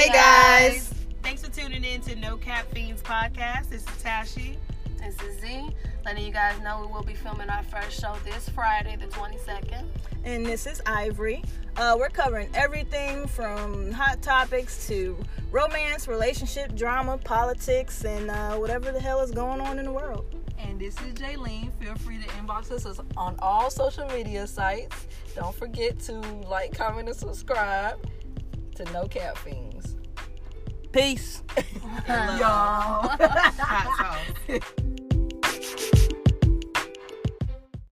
Hey, guys. Thanks for tuning in to No Cap Fiends podcast. This is Tashi. This is Z. Letting you guys know we will be filming our first show this Friday, the 22nd. And this is Ivory. Uh, we're covering everything from hot topics to romance, relationship, drama, politics, and uh, whatever the hell is going on in the world. And this is Jaylene. Feel free to inbox us on all social media sites. Don't forget to like, comment, and subscribe to No Cap Fiends. Peace. Y'all. Hot sauce.